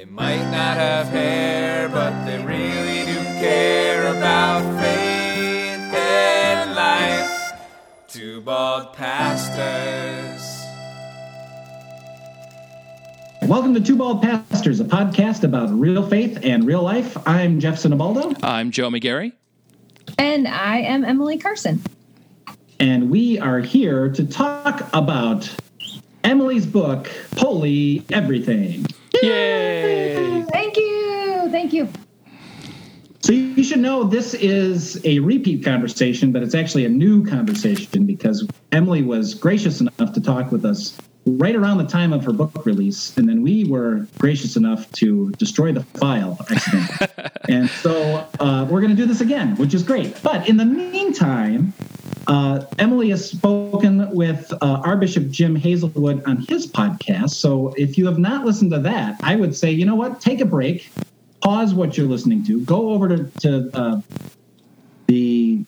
They might not have hair, but they really do care about faith and life. Two bald pastors. Welcome to Two Bald Pastors, a podcast about real faith and real life. I'm Jeff Sinabaldo, I'm Joe McGarry. And I am Emily Carson. and we are here to talk about Emily's book, Holy Everything. Yay! Thank you. Thank you. So you should know this is a repeat conversation, but it's actually a new conversation because Emily was gracious enough to talk with us right around the time of her book release, and then we were gracious enough to destroy the file accidentally. and so uh, we're going to do this again, which is great. But in the meantime, uh, Emily has spoken with uh, our Bishop Jim Hazelwood on his podcast. So if you have not listened to that, I would say, you know what, take a break, pause what you're listening to, go over to, to uh, the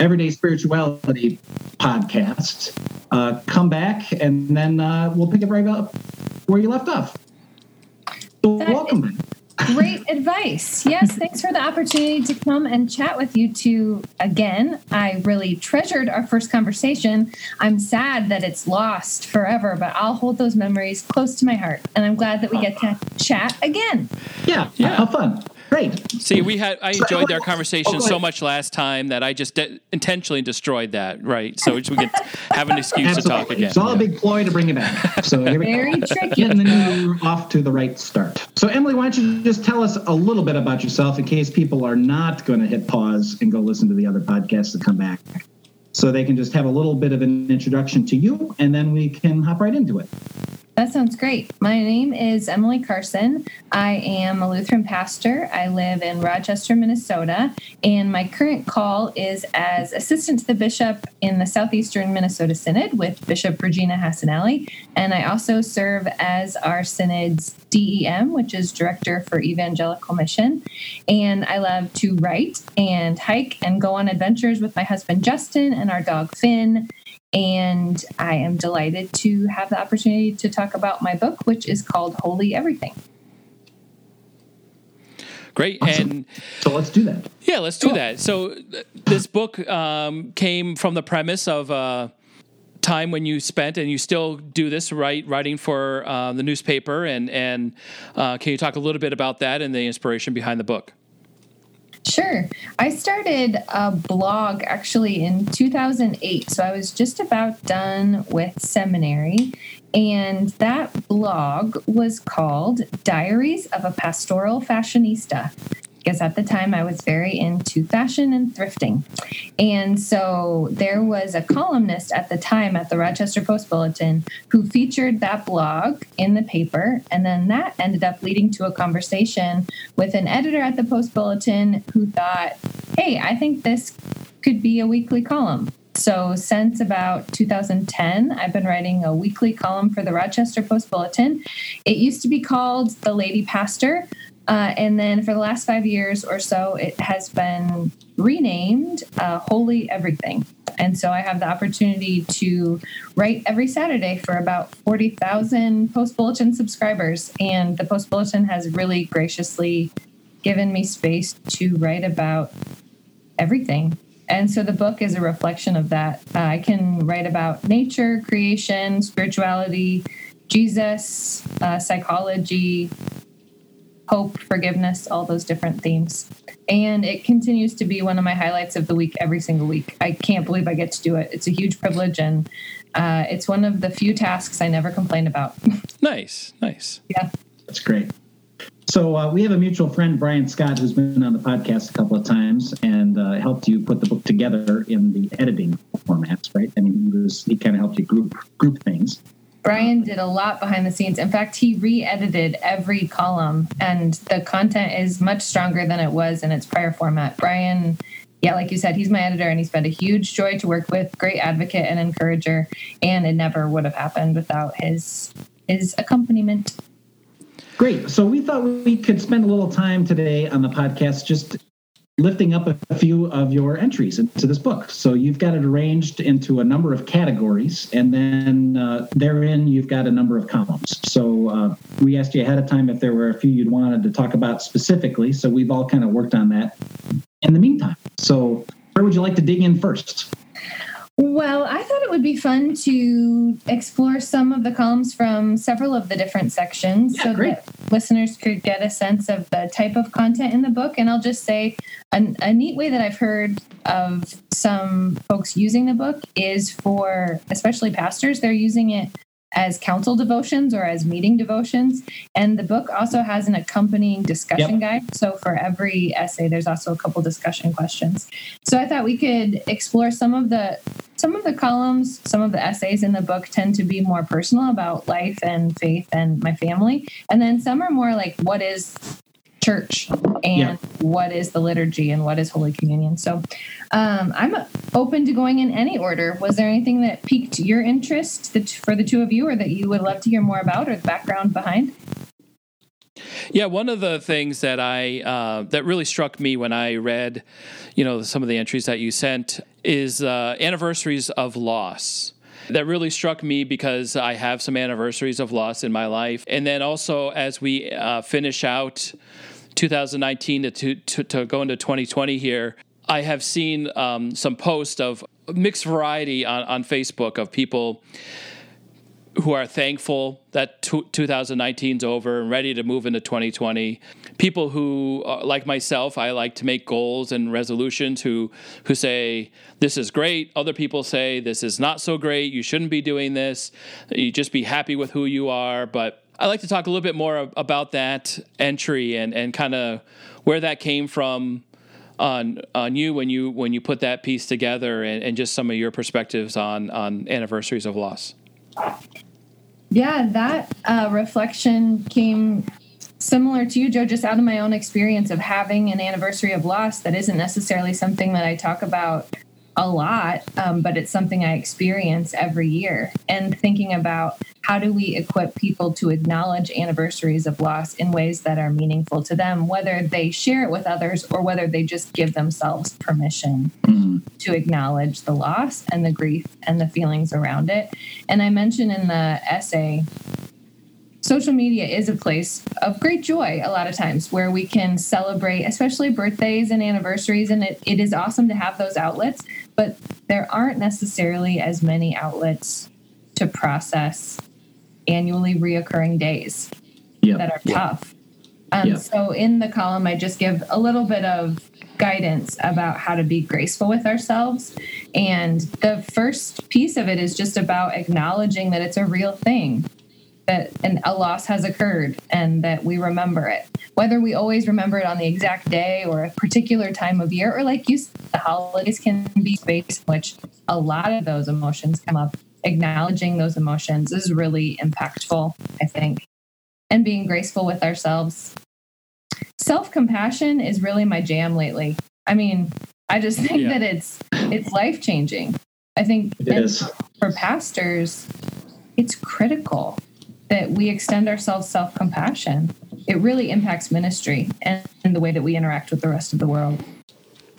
Everyday Spirituality podcast, uh, come back, and then uh, we'll pick it right up where you left off. So welcome. Great advice. Yes, thanks for the opportunity to come and chat with you two again. I really treasured our first conversation. I'm sad that it's lost forever, but I'll hold those memories close to my heart. And I'm glad that we get to chat again. Yeah, Yeah. how fun. Great. See, we had I enjoyed our conversation Oh, so much last time that I just de- intentionally destroyed that. Right, so we could have an excuse to talk again. It's all a big ploy to bring it back. So here we go. Very tricky. Getting the new year off to the right start. So, Emily, why don't you just tell us a little bit about yourself in case people are not going to hit pause and go listen to the other podcasts that come back? So they can just have a little bit of an introduction to you, and then we can hop right into it. That sounds great. My name is Emily Carson. I am a Lutheran pastor. I live in Rochester, Minnesota, and my current call is as assistant to the bishop in the Southeastern Minnesota Synod with Bishop Regina Hassanally. And I also serve as our synod's DEM, which is Director for Evangelical Mission. And I love to write and hike and go on adventures with my husband Justin and our dog Finn. And I am delighted to have the opportunity to talk about my book, which is called Holy Everything. Great, Awesome. and So let's do that. yeah, let's do that. So th- this book um, came from the premise of uh, time when you spent, and you still do this, right? Writing for uh, the newspaper, and and uh, can you talk a little bit about that and the inspiration behind the book? Sure. I started a blog actually in 2008. So I was just about done with seminary. And that blog was called Diaries of a Pastoral Fashionista. Because at the time I was very into fashion and thrifting. And so there was a columnist at the time at the Rochester Post Bulletin who featured that blog in the paper. And then that ended up leading to a conversation with an editor at the Post Bulletin who thought, hey, I think this could be a weekly column. So, since about 2010, I've been writing a weekly column for the Rochester Post Bulletin. It used to be called The Lady Pastor. Uh, and then for the last five years or so, it has been renamed uh, Holy Everything. And so I have the opportunity to write every Saturday for about 40,000 Post Bulletin subscribers. And the Post Bulletin has really graciously given me space to write about everything. And so the book is a reflection of that. Uh, I can write about nature, creation, spirituality, Jesus, uh, psychology, hope, forgiveness, all those different themes. And it continues to be one of my highlights of the week every single week. I can't believe I get to do it. It's a huge privilege, and uh, it's one of the few tasks I never complain about. Nice, nice. yeah. That's great. So uh, we have a mutual friend, Brian Scott, who's been on the podcast a couple of times and uh, helped you put the book together in the editing formats, right? I mean, he was he kind of helped you group group things. Brian did a lot behind the scenes. In fact, he re edited every column, and the content is much stronger than it was in its prior format. Brian, yeah, like you said, he's my editor, and he's been a huge joy to work with, great advocate and encourager, and it never would have happened without his his accompaniment. Great. So we thought we could spend a little time today on the podcast just lifting up a few of your entries into this book. So you've got it arranged into a number of categories, and then uh, therein you've got a number of columns. So uh, we asked you ahead of time if there were a few you'd wanted to talk about specifically. So we've all kind of worked on that in the meantime. So where would you like to dig in first? Well, I thought it would be fun to explore some of the columns from several of the different sections Yeah, so great. that listeners could get a sense of the type of content in the book. And I'll just say an, a neat way that I've heard of some folks using the book is for, especially pastors, they're using it as council devotions or as meeting devotions. And the book also has an accompanying discussion guide. So for every essay, there's also a couple discussion questions. So I thought we could explore some of the some of the columns, some of the essays in the book tend to be more personal about life and faith and my family. And then some are more like what is church and Yeah. what is the liturgy and what is Holy Communion. So um, I'm open to going in any order. Was there anything that piqued your interest that, for the two of you or that you would love to hear more about or the background behind? Yeah, one of the things that I uh, that really struck me when I read, you know, some of the entries that you sent is uh, anniversaries of loss. That really struck me because I have some anniversaries of loss in my life, and then also as we uh, finish out 2019 to, to, to, go into 2020 here, I have seen um, some posts of mixed variety on, on Facebook of people who are thankful that 2019 is over and ready to move into 2020. People who, uh, like myself, I like to make goals and resolutions. Who who say this is great. Other people say this is not so great. You shouldn't be doing this. You just be happy with who you are. But I'd like to talk a little bit more about that entry and and kind of where that came from on on you when you when you put that piece together and, and just some of your perspectives on on anniversaries of loss. Yeah, that uh, reflection came similar to you, Joe, just out of my own experience of having an anniversary of loss that isn't necessarily something that I talk about a lot, um, but it's something I experience every year. And thinking about how do we equip people to acknowledge anniversaries of loss in ways that are meaningful to them, whether they share it with others or whether they just give themselves permission to acknowledge the loss and the grief and the feelings around it. And I mentioned in the essay, social media is a place of great joy a lot of times where we can celebrate, especially birthdays and anniversaries. And it, it is awesome to have those outlets, but there aren't necessarily as many outlets to process annually reoccurring days Yeah. that are tough. Um, Yeah. So in the column, I just give a little bit of guidance about how to be graceful with ourselves. And the first piece of it is just about acknowledging that it's a real thing, that an, a loss has occurred and that we remember it. Whether we always remember it on the exact day or a particular time of year, or like you said, the holidays can be space in which a lot of those emotions come up. Acknowledging those emotions is really impactful, I think and being graceful with ourselves. Self compassion is really my jam lately. I mean, I just think Yeah. that it's it's life changing. I think It and is. for pastors, it's critical that we extend ourselves self compassion. It really impacts ministry and, and the way that we interact with the rest of the world.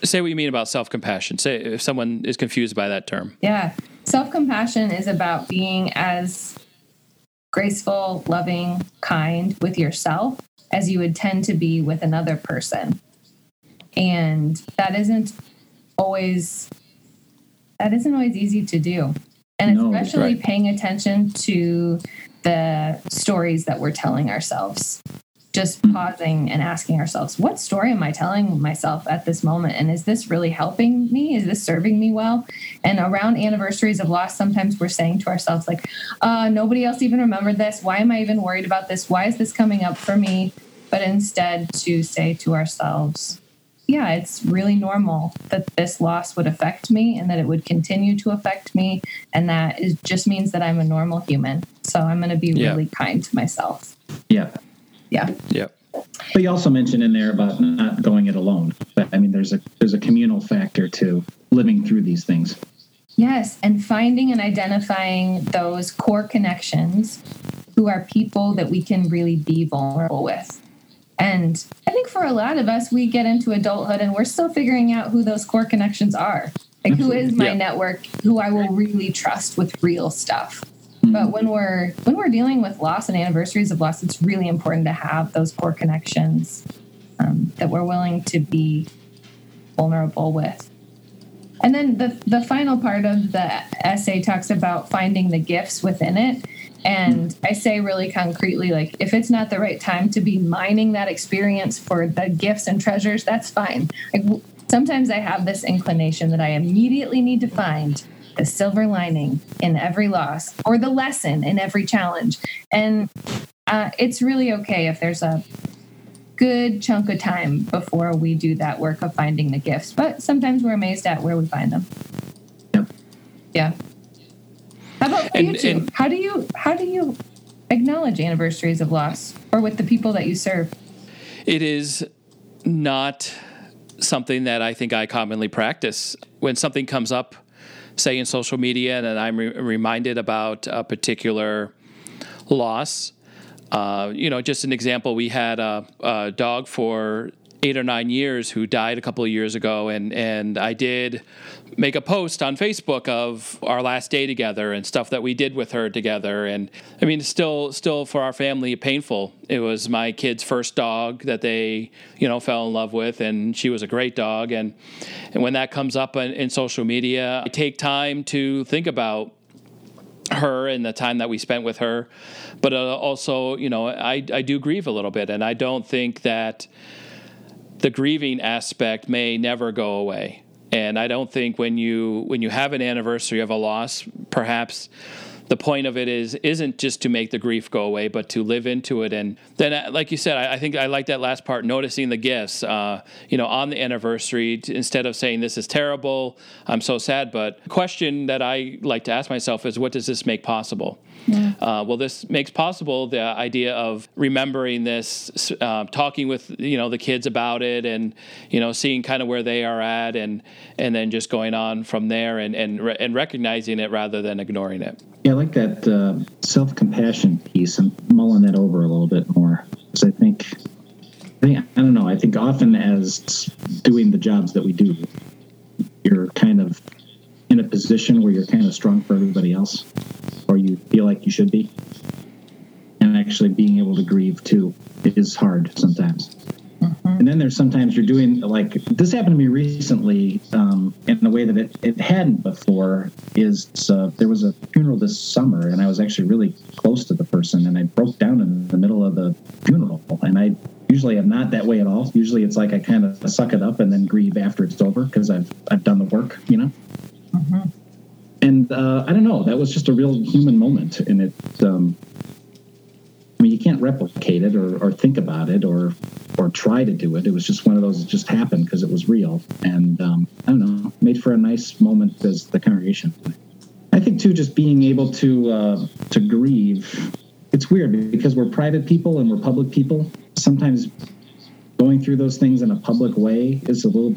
Say what you mean about self compassion. Say if someone is confused by that term. Yeah. Self compassion is about being as graceful, loving, kind with yourself as you would tend to be with another person. And that isn't always that isn't always easy to do. And No, especially right. paying attention to the stories that we're telling ourselves. Just pausing and asking ourselves, what story am I telling myself at this moment? And is this really helping me? Is this serving me well? And around anniversaries of loss, sometimes we're saying to ourselves, like, uh, nobody else even remembered this. Why am I even worried about this? Why is this coming up for me? But instead, to say to ourselves, yeah, it's really normal that this loss would affect me and that it would continue to affect me. And that is, just means that I'm a normal human. So I'm going to be Yeah. really kind to myself. Yeah. Yeah. Yeah. But you also mentioned in there about not going it alone. But I mean, there's a there's a communal factor to living through these things. Yes, and finding and identifying those core connections who are people that we can really be vulnerable with. And I think for a lot of us, we get into adulthood and we're still figuring out who those core connections are. Like, who is my Yeah. network? Who I will really trust with real stuff. But when we're when we're dealing with loss and anniversaries of loss, it's really important to have those core connections um, that we're willing to be vulnerable with. And then the the final part of the essay talks about finding the gifts within it. And I say really concretely, like if it's not the right time to be mining that experience for the gifts and treasures, that's fine. Like sometimes I have this inclination that I immediately need to find the silver lining in every loss or the lesson in every challenge. And uh, it's really okay if there's a good chunk of time before we do that work of finding the gifts. But sometimes we're amazed at where we find them. Yep. Yeah. How about for you two? and- how do you how do you acknowledge anniversaries of loss or with the people that you serve? It is not something that I think I commonly practice. When something comes up, say in social media, and I'm re- reminded about a particular loss, uh, you know, just an example, we had a, a dog for eight or nine years who died a couple of years ago, and and I did make a post on Facebook of our last day together and stuff that we did with her together, and I mean, still still for our family painful. It was my kid's first dog that they you know fell in love with, and she was a great dog, and and when that comes up in, in social media, I take time to think about her and the time that we spent with her. But uh, also you know I, I do grieve a little bit and i don't think that the grieving aspect may never go away and i don't think when you when you have an anniversary of a loss perhaps the point of it is isn't just to make the grief go away, but to live into it. And then, uh, like you said, I, I think I like that last part, noticing the gifts. Uh, you know, on the anniversary, instead of saying this is terrible, I'm so sad. But the question that I like to ask myself is, what does this make possible? Uh, well, this makes possible the idea of remembering this, uh, talking with you know the kids about it, and you know seeing kind of where they are at, and and then just going on from there, and and re- and recognizing it rather than ignoring it. Yeah, I like that uh, self compassion piece and mulling that over a little bit more. Because I think, I think, I don't know, I think often as doing the jobs that we do, you're kind of in a position where you're kind of strong for everybody else, or you feel like you should be. And actually being able to grieve too is hard sometimes. And then there's sometimes you're doing like this happened to me recently um, in a way that it, it hadn't before. Is uh, there was a funeral this summer and I was actually really close to the person and I broke down in the middle of the funeral and I usually am not that way at all. Usually it's like I kind of suck it up and then grieve after it's over because I've I've done the work, you know. And uh, I don't know, that was just a real human moment and it. Um, I mean, you can't replicate it or, or think about it or or try to do it. It was just one of those that just happened because it was real, and um, I don't know, made for a nice moment as the congregation. I think too, just being able to uh, to grieve. It's weird because we're private people and we're public people. Sometimes going through those things in a public way is a little.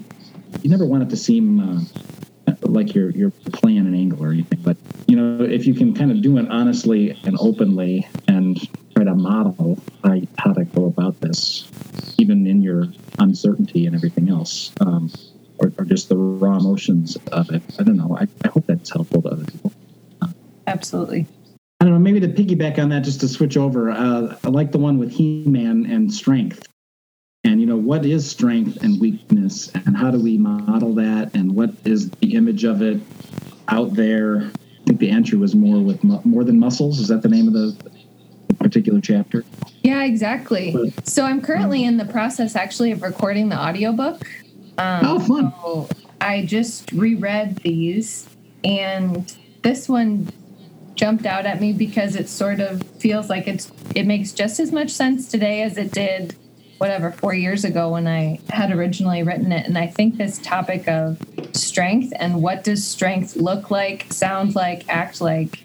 You never want it to seem uh, like you're you're playing an angle or anything, but you know, if you can kind of do it honestly and openly and try to model how, how to go about this, even in your uncertainty and everything else, um, or, or just the raw emotions of it. I don't know. I, I hope that's helpful to other people. Absolutely. I don't know. Maybe to piggyback on that, just to switch over, uh, I like the one with He-Man and strength. Know, what is strength and weakness, and how do we model that, and what is the image of it out there? I think the entry was more with mu- more than muscles. Is that the name of the particular chapter? Yeah, exactly. So I'm currently in the process actually of recording the audiobook. Um, Oh, fun. So I just reread these, and this one jumped out at me because it sort of feels like it's it makes just as much sense today as it did whatever four years ago when I had originally written it. And I think this topic of strength and what does strength look like, sound like, act like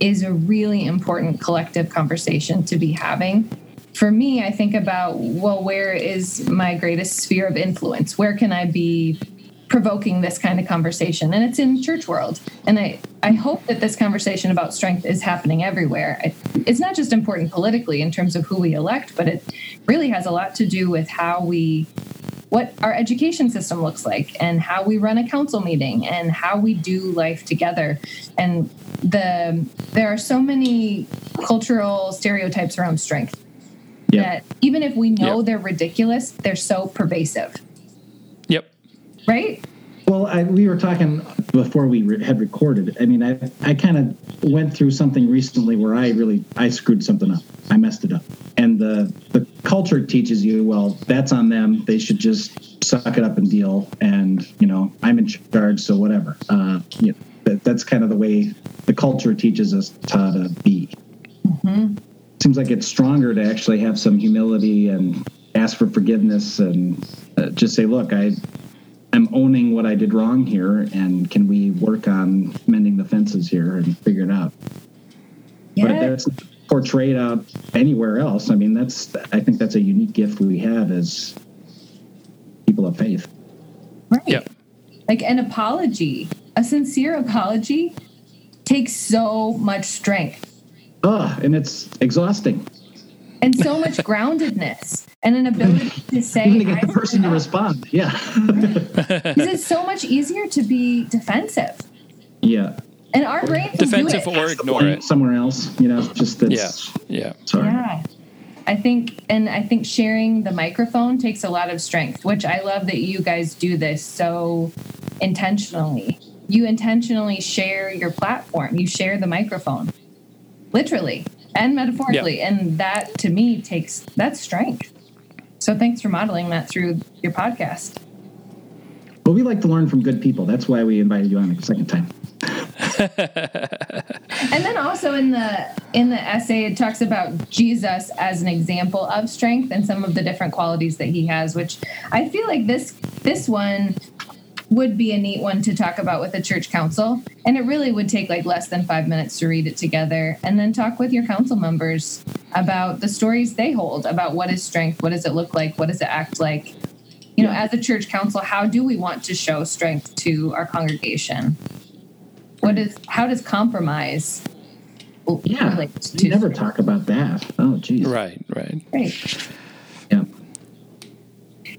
is a really important collective conversation to be having. For me, I think about, well, where is my greatest sphere of influence? Where can I be provoking this kind of conversation and it's in church world and i i hope that this conversation about strength is happening everywhere it's not just important politically in terms of who we elect but it really has a lot to do with how we what our education system looks like and how we run a council meeting and how we do life together and the there are so many cultural stereotypes around strength Yep. that even if we know Yep. they're ridiculous they're so pervasive. Right Well, I, we were talking before we re- had recorded. I mean, I I kind of went through something recently where I really I screwed something up. I messed it up, and the the culture teaches you, well, that's on them. They should just suck it up and deal. And you know, I'm in charge, so whatever. Uh, you know, that, that's kind of the way the culture teaches us how to be. Seems like it's stronger to actually have some humility and ask for forgiveness and uh, just say, look, I I'm owning what I did wrong here, and can we work on mending the fences here and figure it out? But yeah that's portrayed out anywhere else. I mean, that's I think that's a unique gift we have as people of faith. right Yep. like an apology a sincere apology takes so much strength Ugh, and it's exhausting. And so much groundedness and an ability to say Even to get the person to respond. Yeah. Mm-hmm. because it's so much easier to be defensive yeah. and our brains will Defensive do it. or ignore it. Somewhere else, you know, just Yeah. Yeah. sorry. Yeah. I think, and I think sharing the microphone takes a lot of strength, which I love that you guys do this so intentionally. You intentionally share your platform, you share the microphone, literally and metaphorically. And that to me takes that's strength. So thanks for modeling that through your podcast. Well, we like to learn from good people. That's why we invited you on the second time. And then also in the in the essay it talks about Jesus as an example of strength and some of the different qualities that he has, which I feel like this this one would be a neat one to talk about with a church council. And it really would take like less than five minutes to read it together and then talk with your council members about the stories they hold about what is strength, what does it look like, what does it act like. You know, as a church council, how do we want to show strength to our congregation? What is how does compromise Yeah. relate We to never talk about that. Oh, geez. Right. Right. Right.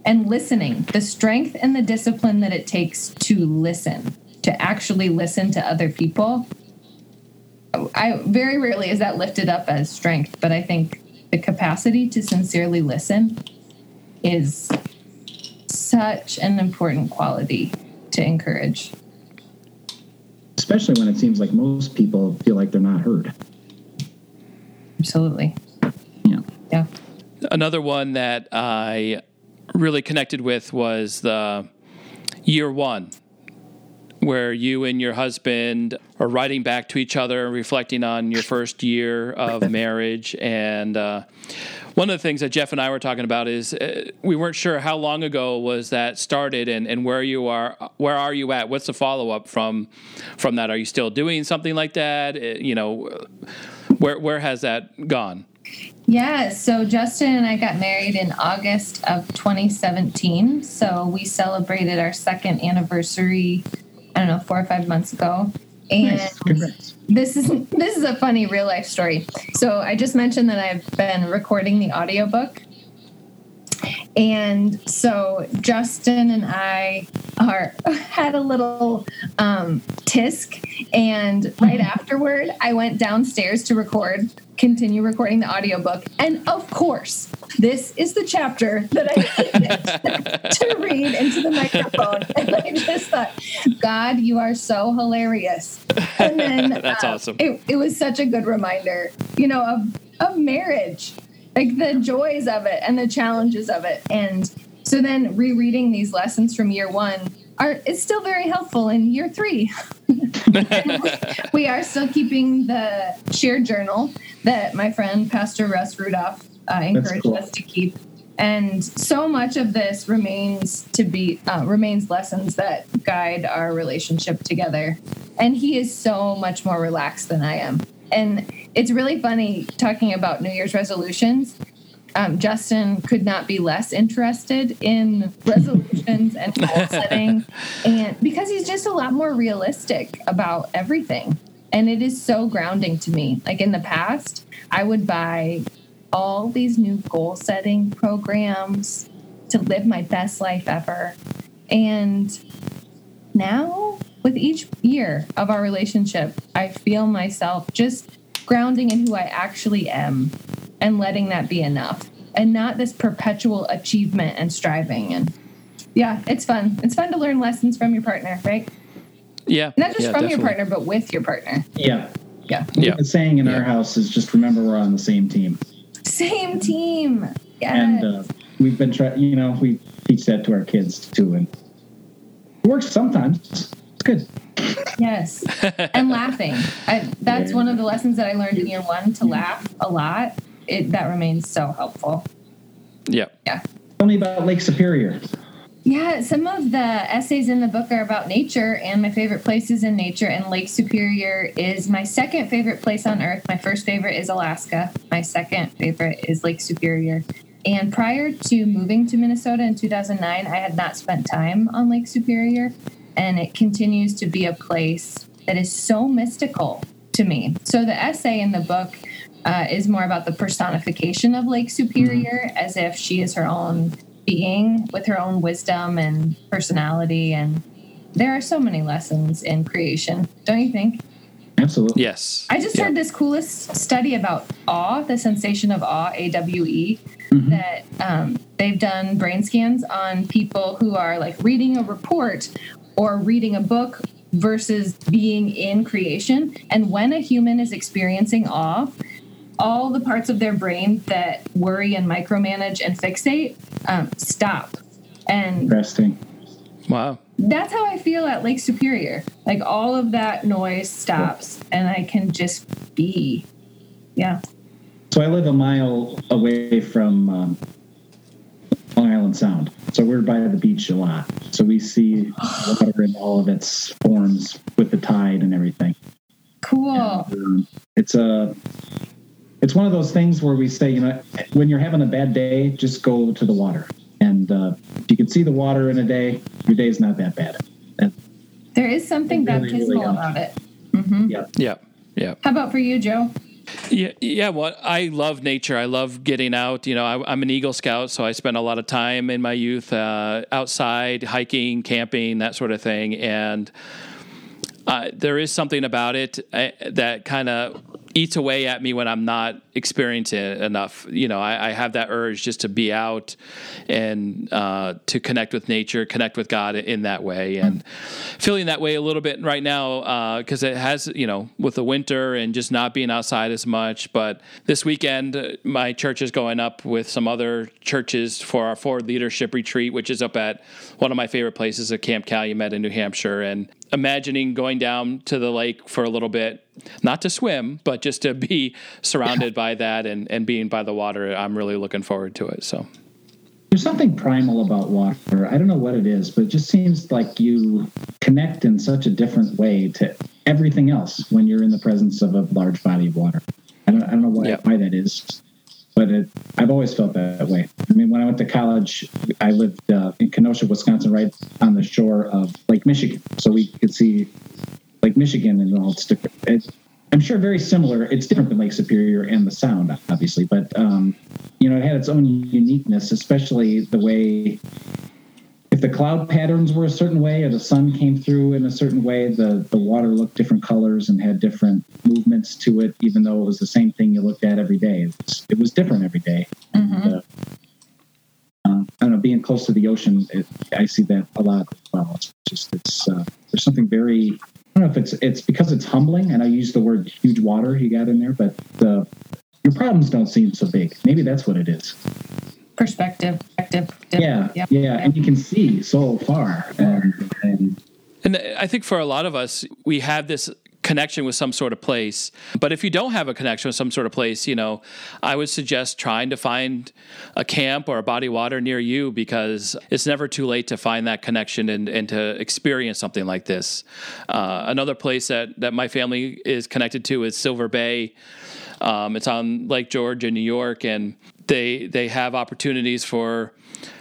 Yeah. and listening the strength and the discipline that it takes to listen to actually listen to other people i very rarely is that lifted up as strength but i think the capacity to sincerely listen is such an important quality to encourage Especially when it seems like most people feel like they're not heard. absolutely Yeah. yeah Another one that I really connected with was the year one, where you and your husband are writing back to each other, reflecting on your first year of marriage. And uh, one of the things that Jeff and I were talking about is uh, we weren't sure how long ago was that started and, and where you are, where are you at? What's the follow up from from that? Are you still doing something like that? Uh, You know, where where has that gone? Yeah, so Justin and I got married in August of 2017. So we celebrated our second anniversary, I don't know, four or five months ago. And Nice. This is this is a funny real life story. So I just mentioned that I've been recording the audiobook. And so Justin and I are had a little um, tisk, and right afterward, I went downstairs to record, continue recording the audiobook, and of course, this is the chapter that I needed to read into the microphone, and I just thought, God, you are so hilarious. And then That's um, awesome. It, it was such a good reminder, you know, of of marriage like the joys of it and the challenges of it and so then rereading these lessons from year one are it's still very helpful in year three. We are still keeping the shared journal that my friend pastor russ rudolph uh, encouraged cool. us to keep. And so much of this remains to be uh, remains lessons that guide our relationship together. And he is so much more relaxed than i am. And it's really funny talking about new year's resolutions Um, Justin could not be less interested in resolutions and goal setting, and because he's just a lot more realistic about everything, and it is so grounding to me. Like in the past, I would buy all these new goal setting programs to live my best life ever, and now with each year of our relationship, I feel myself just grounding in who I actually am and letting that be enough and not this perpetual achievement and striving. And yeah, it's fun. It's fun to learn lessons from your partner, right? Yeah. Not just yeah, from definitely. your partner, but with your partner. Yeah. Yeah. Yeah. The saying in our house is just remember we're on the same team. Same team. Yes. And uh, we've been trying, you know, we teach that to our kids too. And it works sometimes. It's good. Yes. and laughing. I, that's Yeah. one of the lessons that I learned in year one to laugh a lot. It, that remains so helpful. Yeah. Yeah. Tell me about Lake Superior. Yeah, some of the essays in the book are about nature and my favorite places in nature. And Lake Superior is my second favorite place on earth. My first favorite is Alaska. My second favorite is Lake Superior. And prior to moving to Minnesota in 2009, I had not spent time on Lake Superior. And it continues to be a place that is so mystical to me. So the essay in the book uh, is more about the personification of Lake Superior as if she is her own being with her own wisdom and personality. And there are so many lessons in creation, don't you think? Absolutely. Yes. I just Yeah. heard this coolest study about awe, the sensation of awe, A W E, Mm-hmm. that um, they've done brain scans on people who are like reading a report or reading a book versus being in creation. And when a human is experiencing awe, all the parts of their brain that worry and micromanage and fixate um, stop. And resting Wow. that's how I feel at Lake Superior. Like all of that noise stops and I can just be. Yeah. So I live a mile away from um, Long Island Sound. So we're by the beach a lot. So we see water in all of its forms with the tide and everything. Cool. Um, it's a it's one of those things where we say, you know, when you're having a bad day, just go to the water. And uh, if you can see the water in a day, your day's not that bad. And, There is something Really, really baptismal helps. about it. hmm yeah. Yeah. Yeah. How about for you, Joe? Yeah, yeah. Well, I love nature. I love getting out. You know, I, I'm an Eagle Scout, so I spent a lot of time in my youth uh, outside, hiking, camping, that sort of thing. And uh, there is something about it uh, that kind of eats away at me when I'm not experiencing it enough. You know, I, I have that urge just to be out and uh, to connect with nature, connect with God in that way, and feeling that way a little bit right now because it has, you know, with the winter and just not being outside as much. But this weekend, uh, my church is going up with some other churches for our forward leadership retreat, which is up at one of my favorite places at Camp Calumet in New Hampshire, and imagining going down to the lake for a little bit, not to swim, but just to be surrounded by that and, and being by the water. I'm really looking forward to it. So, There's something primal about water. I don't know what it is, but it just seems like you connect in such a different way to everything else when you're in the presence of a large body of water. I don't, I don't know why, Yeah. why that is, but it, I've always felt that way. I mean, when I went to college, I lived uh, in Kenosha, Wisconsin, right on the shore of Lake Michigan. So we could see Lake Michigan and all its different. I'm sure very similar. It's different than Lake Superior and the Sound, obviously, but um, you know, it had its own uniqueness, especially the way if the cloud patterns were a certain way or the sun came through in a certain way, the, the water looked different colors and had different movements to it, even though it was the same thing you looked at every day. It was, it was different every day. Mhm. Uh, uh, I don't know, being close to the ocean, it, I see that a lot as well. It's just, it's, uh, there's something very, I don't know if it's, it's because it's humbling, and I use the word huge water you got in there, but the, your problems don't seem so big. Maybe that's what it is. Perspective. Perspective. Yeah, yeah, and you can see so far, and, and and I think for a lot of us, we have this connection with some sort of place. But if you don't have a connection with some sort of place, you know, I would suggest trying to find a camp or a body of water near you because it's never too late to find that connection and, and to experience something like this. Uh, another place that, that my family is connected to is Silver Bay. Um, it's on Lake George in New York, and they they have opportunities for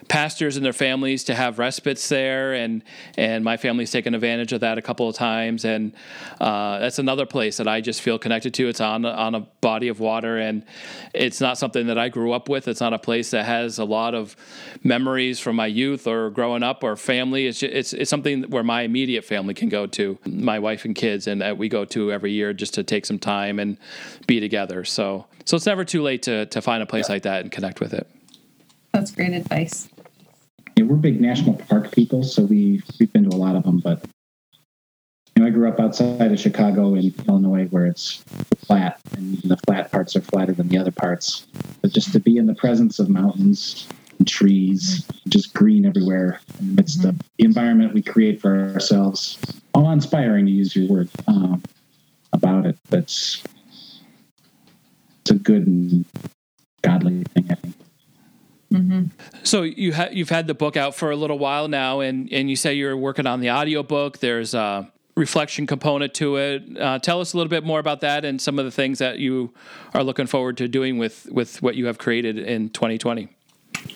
pastors and their families to have respites there, and and my family's taken advantage of that a couple of times, and uh, that's another place that I just feel connected to. It's on on a body of water, and it's not something that I grew up with. It's not a place that has a lot of memories from my youth or growing up or family. It's just, it's it's something where my immediate family can go to, my wife and kids, and that we go to every year just to take some time and be together. So so it's never too late to to find a place like that and connect with it. That's great advice yeah, we're big national park people, so we we've been to a lot of them. But you know, I grew up outside of Chicago in Illinois, where it's flat, and the flat parts are flatter than the other parts. But just to be in the presence of mountains and trees, just green everywhere the midst mm-hmm. of the environment we create for ourselves, awe inspiring to use your word um, about it. That's it's a good and godly thing, I think. Mm-hmm. So you ha- you've had the book out for a little while now, and and you say you're working on the audio book. There's a reflection component to it. Uh, tell us a little bit more about that and some of the things that you are looking forward to doing with with what you have created in 2020.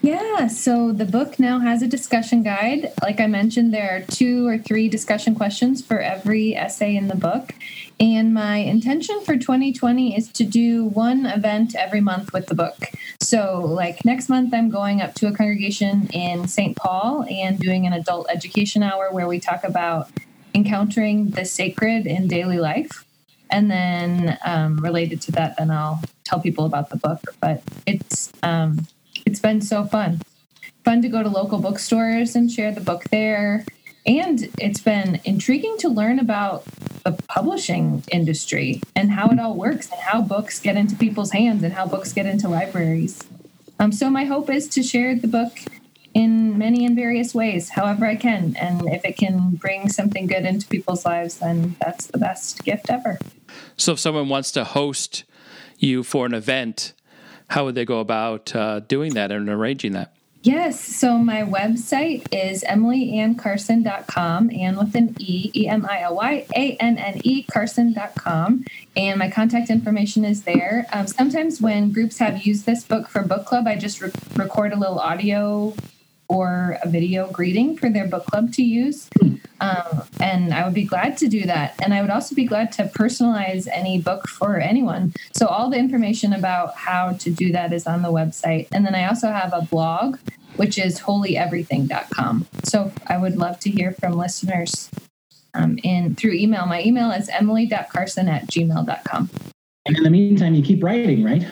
Yeah, so the book now has a discussion guide. Like I mentioned, there are two or three discussion questions for every essay in the book. And my intention for 2020 is to do one event every month with the book. So, like next month, I'm going up to a congregation in St. Paul and doing an adult education hour where we talk about encountering the sacred in daily life. And then, um, related to that, then I'll tell people about the book. But it's um, it's been so fun. Fun to go to local bookstores and share the book there. And it's been intriguing to learn about the publishing industry and how it all works and how books get into people's hands and how books get into libraries. Um, so, my hope is to share the book in many and various ways, however I can. And if it can bring something good into people's lives, then that's the best gift ever. So, if someone wants to host you for an event, how would they go about uh, doing that and arranging that? Yes. So my website is emilyannecarson.com and with an E, E M I L Y A N N E, carson.com. And my contact information is there. Um, sometimes when groups have used this book for book club, I just re- record a little audio or a video greeting for their book club to use. Um, and I would be glad to do that. And I would also be glad to personalize any book for anyone. So all the information about how to do that is on the website. And then I also have a blog, which is holyeverything.com. So I would love to hear from listeners um, in through email. My email is emily.carson at gmail.com. And in the meantime, you keep writing, right?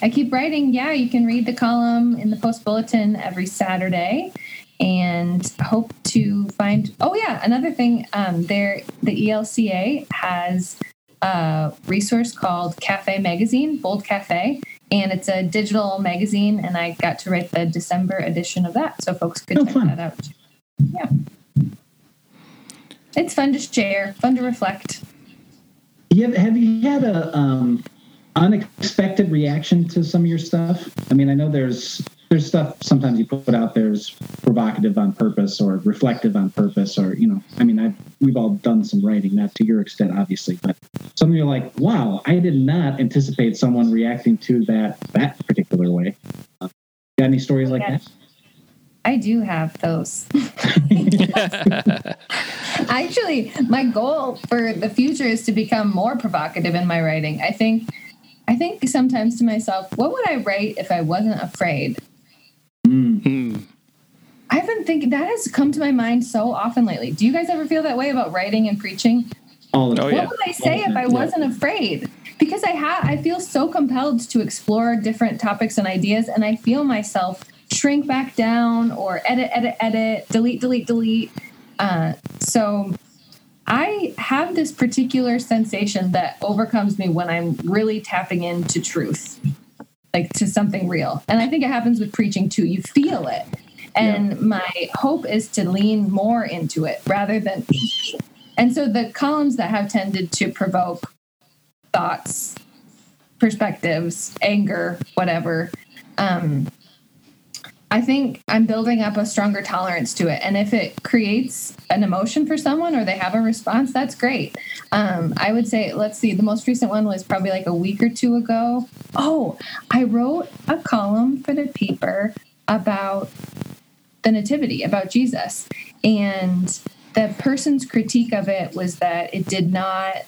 I keep writing. Yeah, you can read the column in the Post Bulletin every Saturday and hope to find. Oh, yeah, another thing um, there, the ELCA has a resource called Cafe Magazine, Bold Cafe, and it's a digital magazine, and I got to write the December edition of that, so folks could oh, check fun. that out. Yeah. It's fun to share, fun to reflect. Have, have you had a um, unexpected reaction to some of your stuff? I mean, I know there's there's stuff sometimes you put out there's provocative on purpose or reflective on purpose or you know i mean i we've all done some writing not to your extent obviously but some of you are like wow i did not anticipate someone reacting to that that particular way uh, got any stories like that I do have those. Actually, my goal for the future is to become more provocative in my writing. I think I think sometimes to myself, what would I write if I wasn't afraid? Mm. I've been thinking that has come to my mind so often lately. Do you guys ever feel that way about writing and preaching? All the oh, What would I say if I wasn't afraid? Because I have, I feel so compelled to explore different topics and ideas, and I feel myself shrink back down or edit, edit, edit, delete, delete, delete. Uh, so I have this particular sensation that overcomes me when I'm really tapping into truth, like to something real. And I think it happens with preaching too. You feel it. And yeah. my hope is to lean more into it rather than. And so the columns that have tended to provoke thoughts, perspectives, anger, whatever, um, I think I'm building up a stronger tolerance to it. And if it creates an emotion for someone or they have a response, that's great. Um, I would say, let's see, the most recent one was probably like a week or two ago. Oh, I wrote a column for the paper about the Nativity, about Jesus. And the person's critique of it was that it did not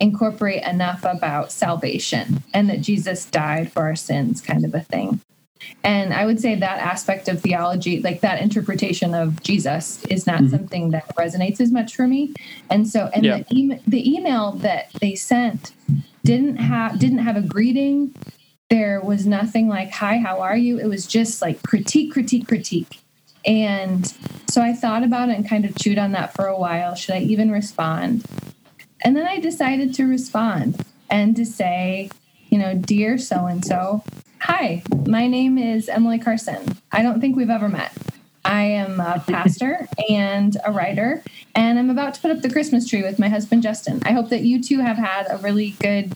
incorporate enough about salvation and that Jesus died for our sins, kind of a thing. And I would say that aspect of theology, like that interpretation of Jesus, is not mm-hmm. something that resonates as much for me. And so, and yeah. the, e- the email that they sent didn't have didn't have a greeting. There was nothing like "Hi, how are you?" It was just like critique, critique, critique. And so I thought about it and kind of chewed on that for a while. Should I even respond? And then I decided to respond and to say, you know, dear so and so, Hi, my name is Emily Carson. I don't think we've ever met. I am a pastor and a writer, and I'm about to put up the Christmas tree with my husband Justin. I hope that you two have had a really good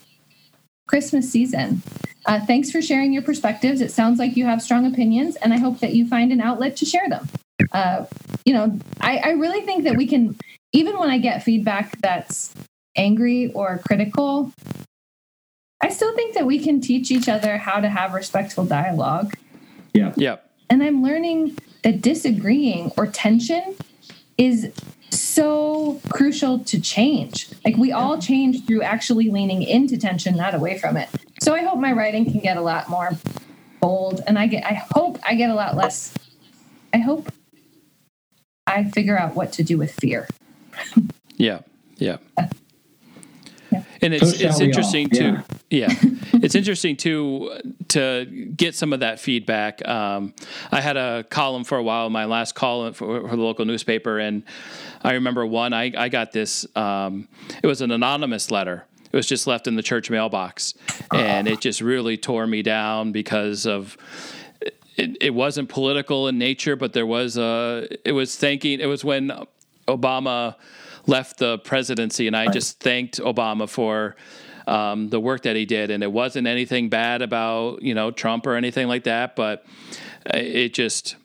Christmas season. Uh, thanks for sharing your perspectives. It sounds like you have strong opinions, and I hope that you find an outlet to share them. Uh, you know, I, I really think that we can, even when I get feedback that's angry or critical, I still think that we can teach each other how to have respectful dialogue. Yeah. Yeah. And I'm learning that disagreeing or tension is so crucial to change. Like we all change through actually leaning into tension, not away from it. So I hope my writing can get a lot more bold and I get I hope I get a lot less I hope I figure out what to do with fear. yeah. Yeah. And it's so it's interesting too. Yeah, it's interesting too to get some of that feedback. Um, I had a column for a while, my last column for, for, the local newspaper, and I remember one. I I got this. Um, it was an anonymous letter. It was just left in the church mailbox, and it just really tore me down because of. It, it wasn't political in nature, but there was a. It was thanking. It was when Obama left the presidency, and I right. just thanked Obama for um, the work that he did. And it wasn't anything bad about you know Trump or anything like that, but it just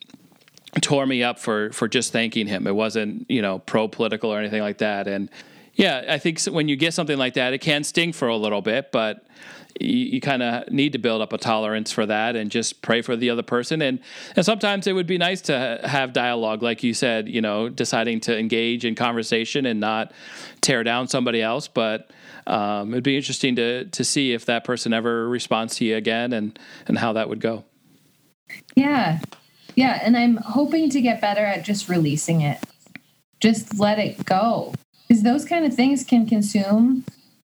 tore me up for for just thanking him. It wasn't you know pro political or anything like that. And yeah, I think when you get something like that, it can sting for a little bit, but you, you kind of need to build up a tolerance for that and just pray for the other person. And and sometimes it would be nice to have dialogue, like you said, you know, deciding to engage in conversation and not tear down somebody else. But um, it'd be interesting to to see if that person ever responds to you again and and how that would go. Yeah, yeah, and I'm hoping to get better at just releasing it. Just let it go. Because those kind of things can consume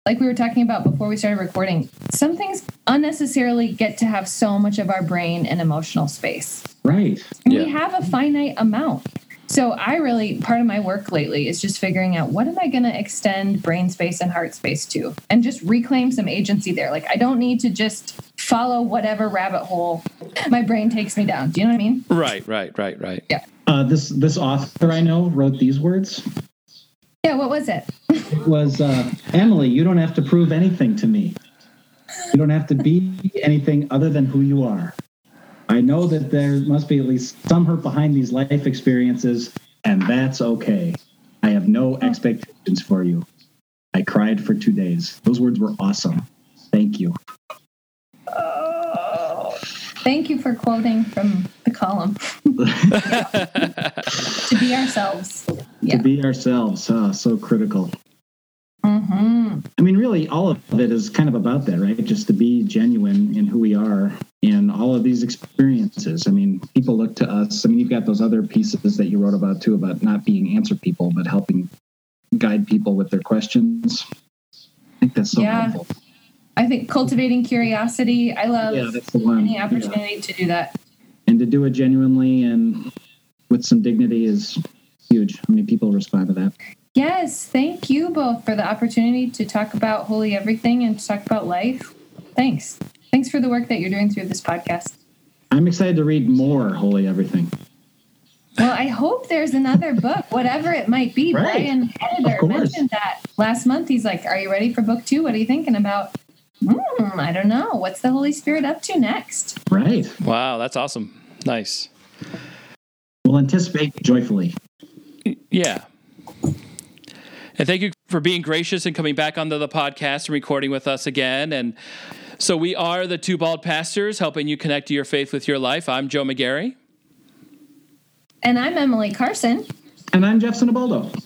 like we were talking about before we started recording, some things unnecessarily get to have so much of our brain and emotional space. Right. And yeah. we have a finite amount. So I really part of my work lately is just figuring out what am I going to extend brain space and heart space to and just reclaim some agency there. Like I don't need to just follow whatever rabbit hole my brain takes me down. Do you know what I mean? Right, right, right, right. Yeah. Uh, this this author I know wrote these words. Yeah, what was it? It was uh, Emily, you don't have to prove anything to me. You don't have to be anything other than who you are. I know that there must be at least some hurt behind these life experiences, and that's okay. I have no expectations for you. I cried for two days. Those words were awesome. Thank you. Thank you for quoting from the column. to be ourselves. Yeah. To be ourselves. Oh, so critical. Mm-hmm. I mean, really, all of it is kind of about that, right? Just to be genuine in who we are in all of these experiences. I mean, people look to us. I mean, you've got those other pieces that you wrote about too, about not being answer people, but helping guide people with their questions. I think that's so yeah. helpful. I think cultivating curiosity. I love yeah, that's the one. any opportunity yeah. to do that. And to do it genuinely and with some dignity is huge. I mean, people respond to that. Yes, thank you both for the opportunity to talk about holy everything and to talk about life. Thanks. Thanks for the work that you're doing through this podcast. I'm excited to read more holy everything. Well, I hope there's another book, whatever it might be. Right. Brian Editor mentioned that last month. He's like, Are you ready for book two? What are you thinking about? Hmm, I don't know. What's the Holy Spirit up to next? Right. Wow, that's awesome. Nice. We'll anticipate joyfully. Yeah. And thank you for being gracious and coming back onto the podcast and recording with us again. And so we are the two bald pastors helping you connect to your faith with your life. I'm Joe McGarry. And I'm Emily Carson. And I'm Jeff Sinabaldo.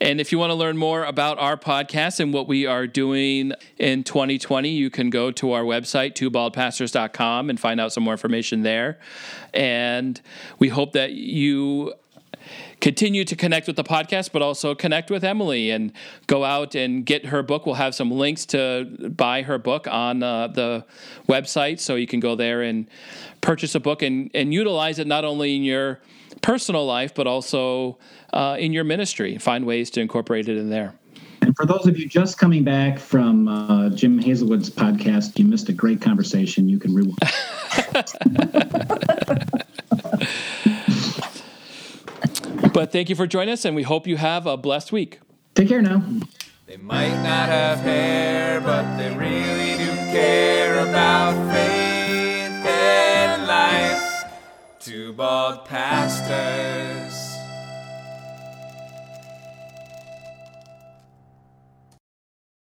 And if you want to learn more about our podcast and what we are doing in 2020, you can go to our website, twobaldpastors.com, and find out some more information there. And we hope that you continue to connect with the podcast, but also connect with Emily and go out and get her book. We'll have some links to buy her book on uh, the website, so you can go there and purchase a book and, and utilize it not only in your personal life, but also uh, in your ministry. Find ways to incorporate it in there. And for those of you just coming back from uh, Jim Hazelwood's podcast, you missed a great conversation. You can rewind. but thank you for joining us, and we hope you have a blessed week. Take care now. They might not have hair, but they really do care about faith Bald pastors.